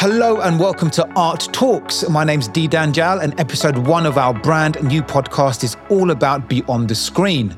Hello and welcome to Art Talks. My name's Didan Jal, and episode one of our brand new podcast is all about Beyond the Screen,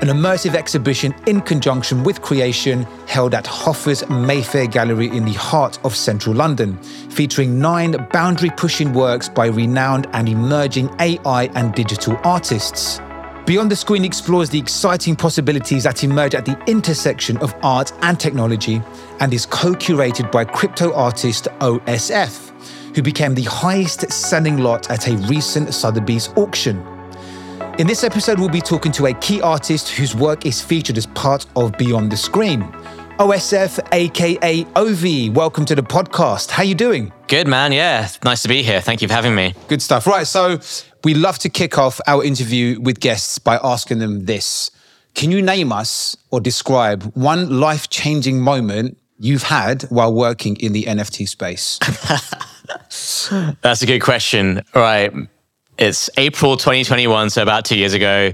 an immersive exhibition in conjunction with creation held at HOFA's Mayfair Gallery in the heart of central London, featuring nine boundary pushing works by renowned and emerging AI and digital artists. Beyond the Screen explores the exciting possibilities that emerge at the intersection of art and technology and is co curated by crypto artist OSF, who became the highest selling lot at a recent Sotheby's auction. In this episode, we'll be talking to a key artist whose work is featured as part of Beyond the Screen. OSF, aka Ovie, welcome to the podcast. How are you doing? Good man, yeah. Nice to be here. Thank you for having me. Good stuff. Right, so we love to kick off our interview with guests by asking them this. Can you name us or describe one life-changing moment you've had while working in the NFT space? That's a good question. All right. It's April 2021, so about two years ago.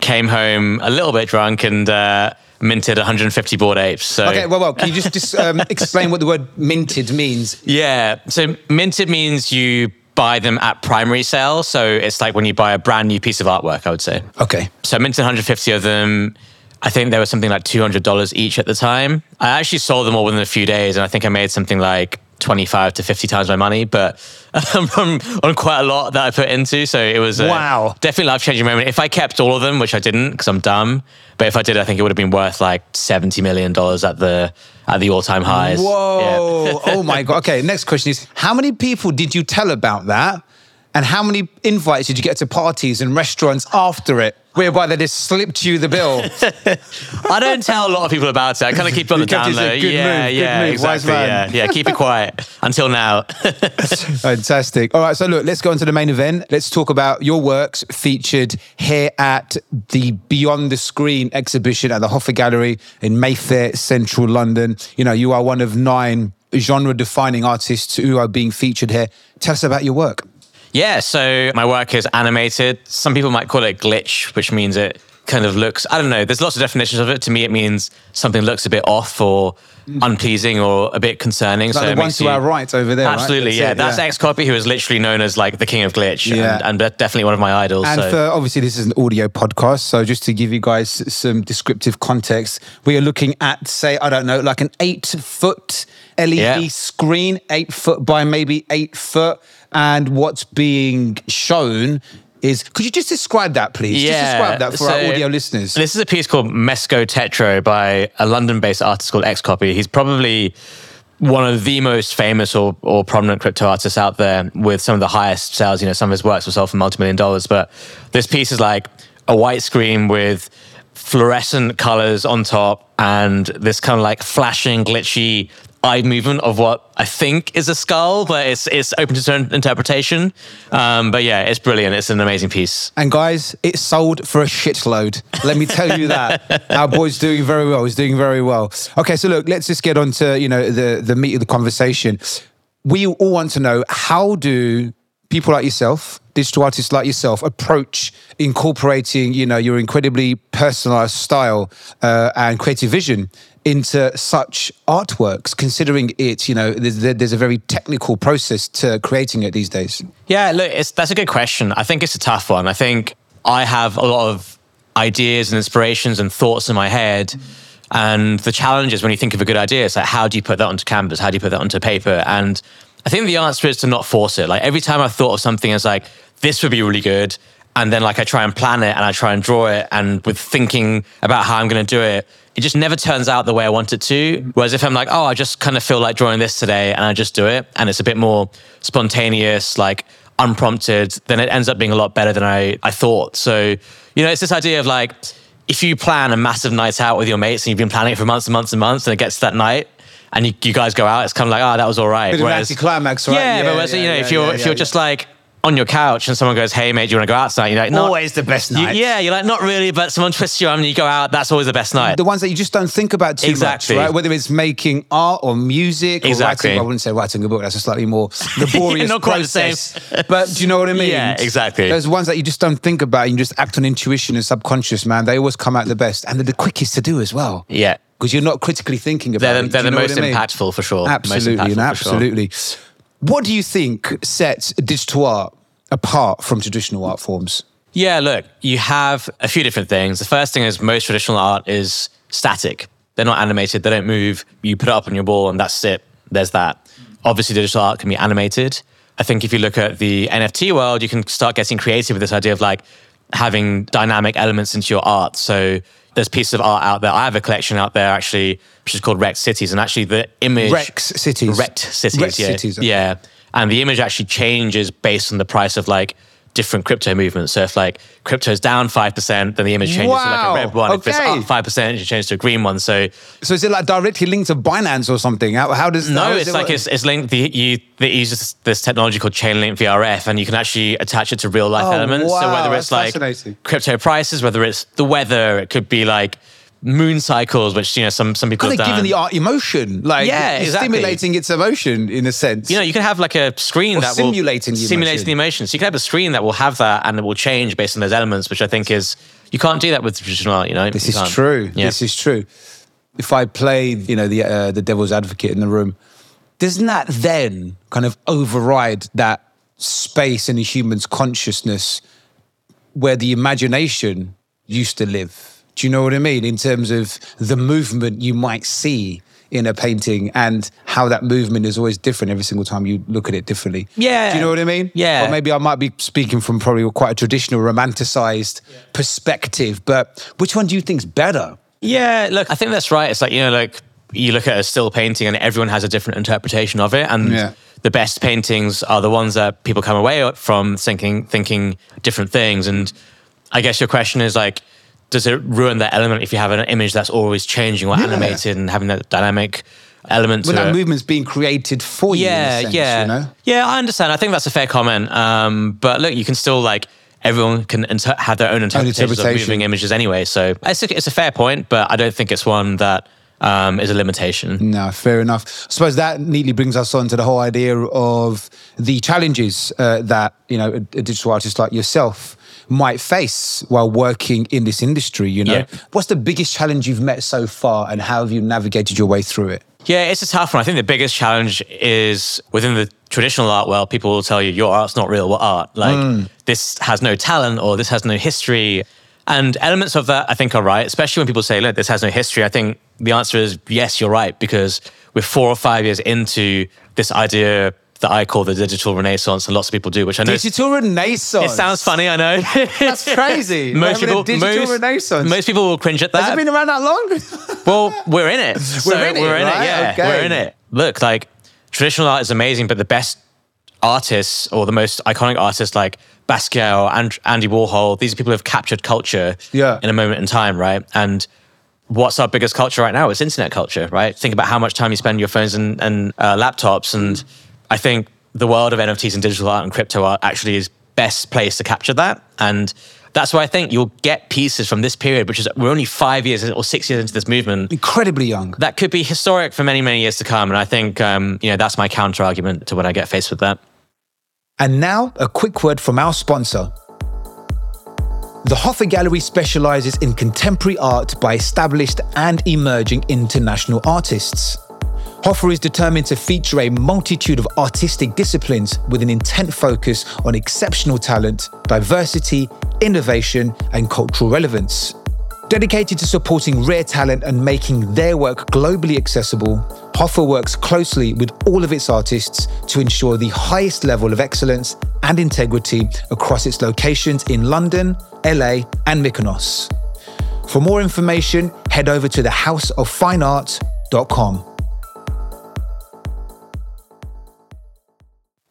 Came home a little bit drunk and uh, minted 150 Bored Apes. So Okay, well, well, can you just, just um, explain what the word minted means? yeah, so minted means you buy them at primary sale. So it's like when you buy a brand new piece of artwork, I would say. Okay. So I minted 150 of them. I think they were something like $200 each at the time. I actually sold them all within a few days, and I think I made something like 25 to 50 times my money, but on, on quite a lot that I put into. So it was a Wow. definitely life changing moment. If I kept all of them, which I didn't because I'm dumb, but if I did, I think it would have been worth like $70 million at the at the all time highs. Whoa. Yeah. oh my God. Okay, next question is how many people did you tell about that? And how many invites did you get to parties and restaurants after it, whereby they just slipped you the bill? I don't tell a lot of people about it. I kind of keep it on the down low. good yeah, move, yeah, move, exactly. Yeah, yeah. Keep it quiet until now. Fantastic. All right, so look, let's go on to the main event. Let's talk about your works featured here at the Beyond the Screen exhibition at the HOFA Gallery in Mayfair, central London. You know, you are one of nine genre defining artists who are being featured here. Tell us about your work. Yeah, so my work is animated. Some people might call it glitch, which means it kind of looks, I don't know, there's lots of definitions of it. To me, it means something looks a bit off or mm. unpleasing or a bit concerning. Like so the one to you- our right over there. right? Absolutely, That's yeah. it, That's X Copy, who is literally known as like the king of glitch Yeah. and, and definitely one of my idols. And so. for obviously, this is an audio podcast. So, just to give you guys some descriptive context, we are looking at, say, I don't know, like an eight foot LED Yeah. screen, eight foot by maybe eight foot. And what's being shown is, could you just describe that, please? Just describe that for our audio listeners. This is a piece called Mesco Tetro by a London-based artist called XCOPY. He's probably one of the most famous or, or prominent crypto artists out there with some of the highest sales. You know, some of his works will sell for multi-million dollars. But this piece is like a white screen with fluorescent colors on top and this kind of like flashing, glitchy eye movement of what I think is a skull, but it's it's open to interpretation. Um, but yeah, it's brilliant. It's an amazing piece. And guys, it sold for a shitload. Let me tell you that. Our boy's doing very well. He's doing very well. Okay, so look, let's just get on to, you know, the, the meat of the conversation. We all want to know how do people like yourself, digital artists like yourself, approach incorporating, you know, your incredibly personalized style uh, and creative vision into such artworks, considering it, you know, there's, there's a very technical process to creating it these days. Yeah, look, it's, that's a good question. I think it's a tough one. I think I have a lot of ideas and inspirations and thoughts in my head. And the challenge is when you think of a good idea, it's like, how do you put that onto canvas? How do you put that onto paper? And I think the answer is to not force it. Like every time I've thought of something, it's like, this would be really good. And then like I try and plan it and I try and draw it. And with thinking about how I'm going to do it, it just never turns out the way I want it to. Whereas if I'm like, oh, I just kind of feel like drawing this today and I just do it and it's a bit more spontaneous, like unprompted, then it ends up being a lot better than I, I thought. So, you know, it's this idea of like, if you plan a massive night out with your mates and you've been planning it for months and months and months and it gets to that night and you, you guys go out, it's kind of like, oh, that was all right. Bit of anticlimax, right? Yeah, Yeah, but whereas, yeah, you know, yeah, if you're if you're just like on your couch and someone goes, "Hey mate, do you want to go outside?" You're like, not, Always the best You- night. yeah, you're like, not really, but someone twists your arm and you go out. That's always the best night. the ones that you just don't think about too Exactly. much, right? Whether it's making art or music or Exactly. writing. I wouldn't say writing a book. That's a slightly more laborious Not quite the same. process. But do you know what I mean? Yeah, exactly. Those ones that you just don't think about, you just act on intuition and subconscious, man. They always come out the best, and they're the quickest to do as well. yeah, Because you're not critically thinking about they're, it. they're the most I mean? impactful for sure. Absolutely, and impactful for sure. absolutely. What do you think sets digital art apart from traditional art forms? Yeah, look, you have a few different things. The first thing is most traditional art is static. They're not animated, they don't move. You put it up on your wall and that's it. There's that. Obviously, digital art can be animated. I think if you look at the NFT world, you can start getting creative with this idea of like having dynamic elements into your art. So there's pieces of art out there. I have a collection out there actually, which is called Rect Cities. And actually the image Rex cities. Rect Cities. Rect yeah. cities, okay. Yeah. And the image actually changes based on the price of like different crypto movements. So if like crypto's down 5%, then the image changes to like a red one. If it's up 5%, it changes to a green one. So So is it like directly linked to Binance or something? How, how does no, how it's it like it's, it's linked. The, you it uses this, this technology called Chainlink VRF, and you can actually attach it to real life Oh, elements. so whether it's that's like crypto prices, whether it's the weather, it could be like moon cycles, which you know some some people kind of giving the art emotion, like Yeah, it's exactly. stimulating its emotion in a sense. you know, you can have like a screen Or that simulating will the simulate the emotion. So you can have a screen that will have that and it will change based on those elements, which I think is you can't do that with traditional art. You know, This You is can't. true. Yeah. This is true. If I played, you know, the uh, the devil's advocate in the room, doesn't that then kind of override that space in a human's consciousness where the imagination used to live? Do you know what I mean? In terms of the movement you might see in a painting and how that movement is always different every single time you look at it differently. Yeah. Do you know what I mean? Yeah. Or maybe I might be speaking from probably quite a traditional, romanticized perspective, but which one do you think's better? Yeah, look, I think that's right. It's like, you know, like you look at a still painting and everyone has a different interpretation of it. And Yeah. the best paintings are the ones that people come away from thinking thinking different things. And I guess your question is like, does it ruin that element if you have an image that's always changing or Yeah. animated and having that dynamic element When that it? movement's being created for you. yeah, sense, yeah, You know? yeah. I understand. I think that's a fair comment. Um, but look, you can still like everyone can inter- have their own interpretations of interpretation. moving images anyway. So it's a, it's a fair point, but I don't think it's one that um, is a limitation. No, fair enough. I suppose that neatly brings us on to the whole idea of the challenges uh, that you know a, a digital artist like yourself might face while working in this industry. You know, Yeah. what's the biggest challenge you've met so far, and how have you navigated your way through it? Yeah, it's a tough one. I think the biggest challenge is within the traditional art world, people will tell you your art's not real. What art? Like hmm. this has no talent or this has no history. And elements of that I think are right, especially when people say, look, this has no history. I think the answer is yes, you're right, because we're four or five years into this idea that I call the digital renaissance, and lots of people do, which I know Digital renaissance. it sounds funny, I know. That's crazy. Most people, digital most, renaissance. most people will cringe at that. Has it been around that long? Well, we're in it. So in it, We're in right? it. Yeah, Okay. we're in it. Look, like traditional art is amazing, but the best artists or the most iconic artists like Basquiat or And- Andy Warhol, these are people who have captured culture Yeah. in a moment in time, right? And what's our biggest culture right now? It's internet culture, right? Think about how much time you spend on your phones and, and uh, laptops. And I think the world of NFTs and digital art and crypto art actually is best place to capture that. And that's why I think you'll get pieces from this period, which is we're only five years or six years into this movement Incredibly young. that could be historic for many, many years to come. And I think, um, you know, that's my counter argument to when I get faced with that. And now, a quick word from our sponsor. The HOFA Gallery specializes in contemporary art by established and emerging international artists. HOFA is determined to feature a multitude of artistic disciplines with an intent focus on exceptional talent, diversity, innovation, and cultural relevance. Dedicated to supporting rare talent and making their work globally accessible, HOFA works closely with all of its artists to ensure the highest level of excellence and integrity across its locations in London, LA, and Mykonos. For more information, head over to thehouseoffineart.com.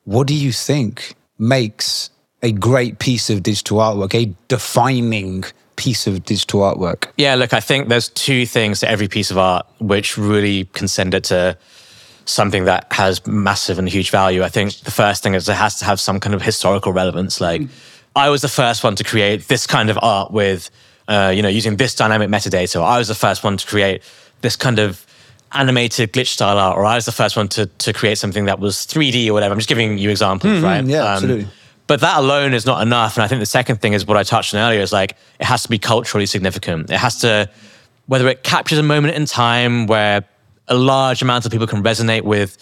What do you think makes a great piece of digital artwork, a defining piece of digital artwork? Yeah, look, I think there's two things to every piece of art which really can send it to something that has massive and huge value. I think the first thing is it has to have some kind of historical relevance. Like, I was the first one to create this kind of art with, uh, you know, using this dynamic metadata. I was the first one to create this kind of animated glitch style art. Or I was the first one to to create something that was 3D or whatever. I'm just giving you examples, hmm, hmm, right? yeah, um, absolutely. But that alone is not enough. And I think the second thing is what I touched on earlier is like it has to be culturally significant. It has to, whether it captures a moment in time where a large amount of people can resonate with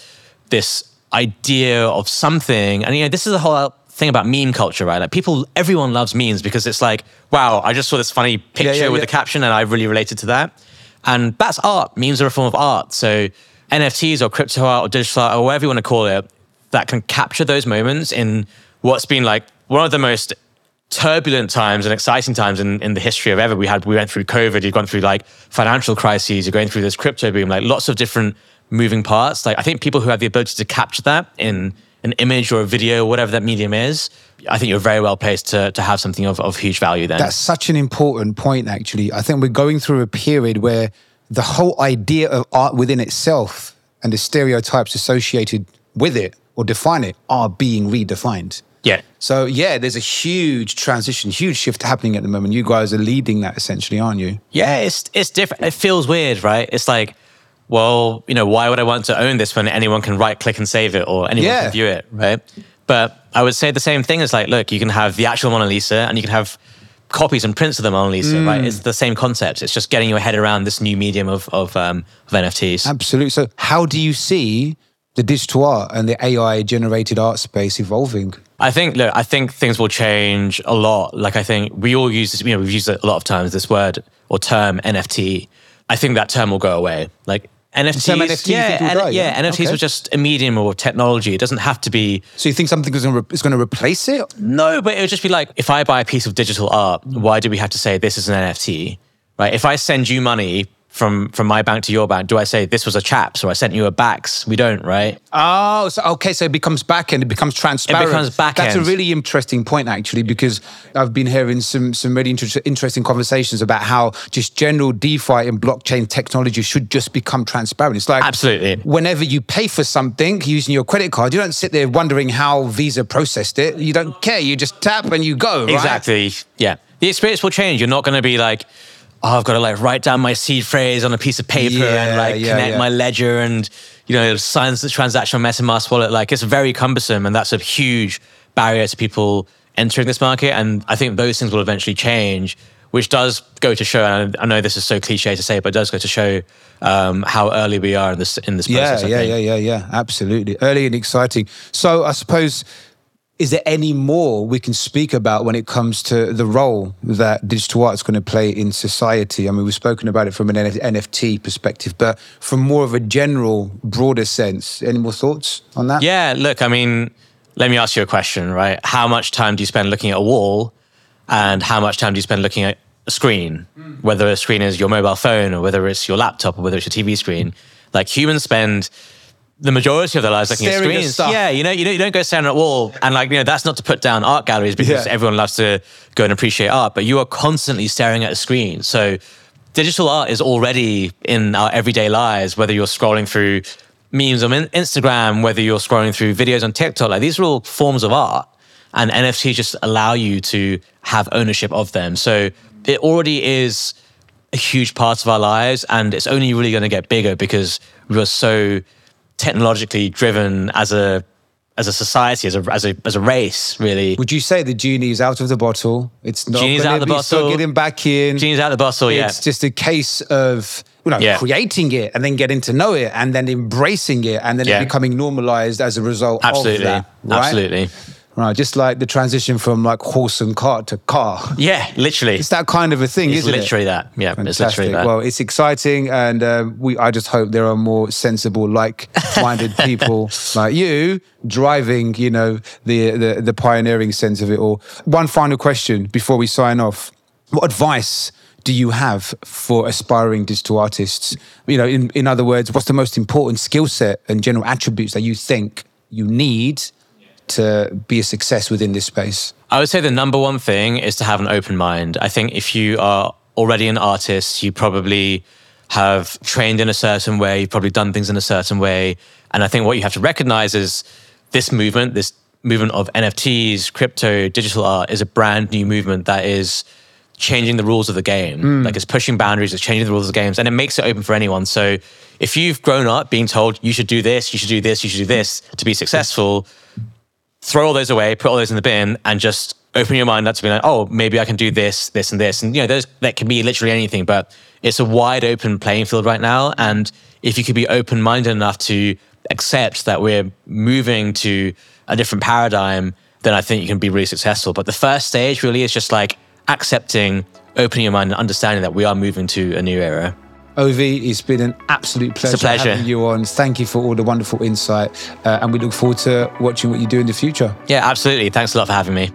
this idea of something. And you know, this is the whole thing about meme culture, right? Like people, everyone loves memes because it's like, wow, I just saw this funny picture yeah, with yeah. a caption and I really related to that. And that's art. Memes are a form of art. So NFTs or crypto art or digital art or whatever you want to call it, that can capture those moments in what's been like one of the most turbulent times and exciting times in, in the history of ever. We had we went through COVID, you've gone through like financial crises, you're going through this crypto boom, like lots of different moving parts. Like I think people who have the ability to capture that in an image or a video, whatever that medium is, I think you're very well placed to, to have something of, of huge value then. That's such an important point, actually. I think we're going through a period where the whole idea of art within itself and the stereotypes associated with it or define it are being redefined. yeah. So, yeah, there's a huge transition, huge shift happening at the moment. You guys are leading that essentially, aren't you? Yeah, it's it's different. It feels weird, right? It's like, well, you know, why would I want to own this when anyone can right click and save it or anyone Yeah. can view it, right? But I would say the same thing is like, look, you can have the actual Mona Lisa and you can have copies and prints of the Mona Lisa, Mm. right? It's the same concept. It's just getting your head around this new medium of of, um, of NFTs. Absolutely. So, how do you see the digital art and the AI generated art space evolving? I think look, I think things will change a lot. Like I think we all use this, you know, we've used it a lot of times, this word or term NFT. I think that term will go away. Like NFTs, term NFT yeah, N- die, yeah, yeah? NFTs Okay. were just a medium or technology. It doesn't have to be So, you think something is going to, is going to replace it? no, but it would just be like if I buy a piece of digital art, why do we have to say this is an NFT? Right? If I send you money from from my bank to your bank, do I say this was a CHAPS or I sent you a BACS? We don't, right? Oh, so okay, so it becomes back end, it becomes transparent. It becomes back That's a really interesting point, actually, because I've been hearing some some really inter- interesting conversations about how just general DeFi and blockchain technology should just become transparent. It's like Absolutely. whenever you pay for something using your credit card, you don't sit there wondering how Visa processed it. You don't care. You just tap and you go. right? Exactly. Yeah. The experience will change. You're not going to be like, oh, I've got to like write down my seed phrase on a piece of paper Yeah, and like yeah, connect yeah. my ledger and, you know, sign the transaction on MetaMask wallet. Like it's very cumbersome and that's a huge barrier to people entering this market. And I think those things will eventually change, which does go to show, and I know this is so cliche to say, but it does go to show um, how early we are in this, in this Yeah, process. I yeah, yeah, yeah, yeah. Absolutely. Early and exciting. So I suppose, is there any more we can speak about when it comes to the role that digital art is going to play in society? I mean, we've spoken about it from an NFT perspective, but from more of a general, broader sense, any more thoughts on that? Yeah, look, I mean, let me ask you a question, right? How much time do you spend looking at a wall and how much time do you spend looking at a screen? Hmm. Whether a screen is your mobile phone or whether it's your laptop or whether it's your TV screen. Like humans spend the majority of their lives looking Staring at at screens. stuff. Yeah, you know, you know, you don't go staring at a wall, and like you know, that's not to put down art galleries because Yeah. everyone loves to go and appreciate art, but you are constantly staring at a screen. So, digital art is already in our everyday lives. Whether you're scrolling through memes on Instagram, whether you're scrolling through videos on TikTok, like these are all forms of art, and NFTs just allow you to have ownership of them. So, it already is a huge part of our lives and it's only really going to get bigger because we're so technologically driven as a as a society as a as a as a race really Would you say the genie is out of the bottle? It's not Genie's out of the bottle. getting back in. genie's out of the bottle yeah It's just a case of you know Yeah. creating it and then getting to know it and then embracing it and then Yeah. it becoming normalized as a result absolutely of that. Right? absolutely Right. Just like the transition from like horse and cart to car. yeah literally It's that kind of a thing, it's isn't it? It's literally it? that yeah it's Fantastic. literally that Well, it's exciting, and um, we. I just hope there are more sensible, like-minded people like you driving. You know, the, the the pioneering sense of it all. One final question before we sign off: What advice do you have for aspiring digital artists? You know, in in other words, what's the most important skill set and general attributes that you think you need to be a success within this space? I would say the number one thing is to have an open mind. I think if you are already an artist, you probably have trained in a certain way, you've probably done things in a certain way. And I think what you have to recognize is this movement, this movement of NFTs, crypto, digital art is a brand new movement that is changing the rules of the game. Hmm. Like it's pushing boundaries, it's changing the rules of the games, and it makes it open for anyone. So if you've grown up being told you should do this, you should do this, you should do this to be successful, throw all those away, put all those in the bin, and just open your mind up to be like, oh, maybe I can do this, this, and this. And you know, those that can be literally anything, but it's a wide open playing field right now. And if you could be open minded enough to accept that we're moving to a different paradigm, then I think you can be really successful. But the first stage really is just like accepting, opening your mind, and understanding that we are moving to a new era. Ovie, it's been an absolute pleasure, pleasure. having you on. Thank you for all the wonderful insight. Uh, and we look forward to watching what you do in the future. Yeah, absolutely. Thanks a lot for having me.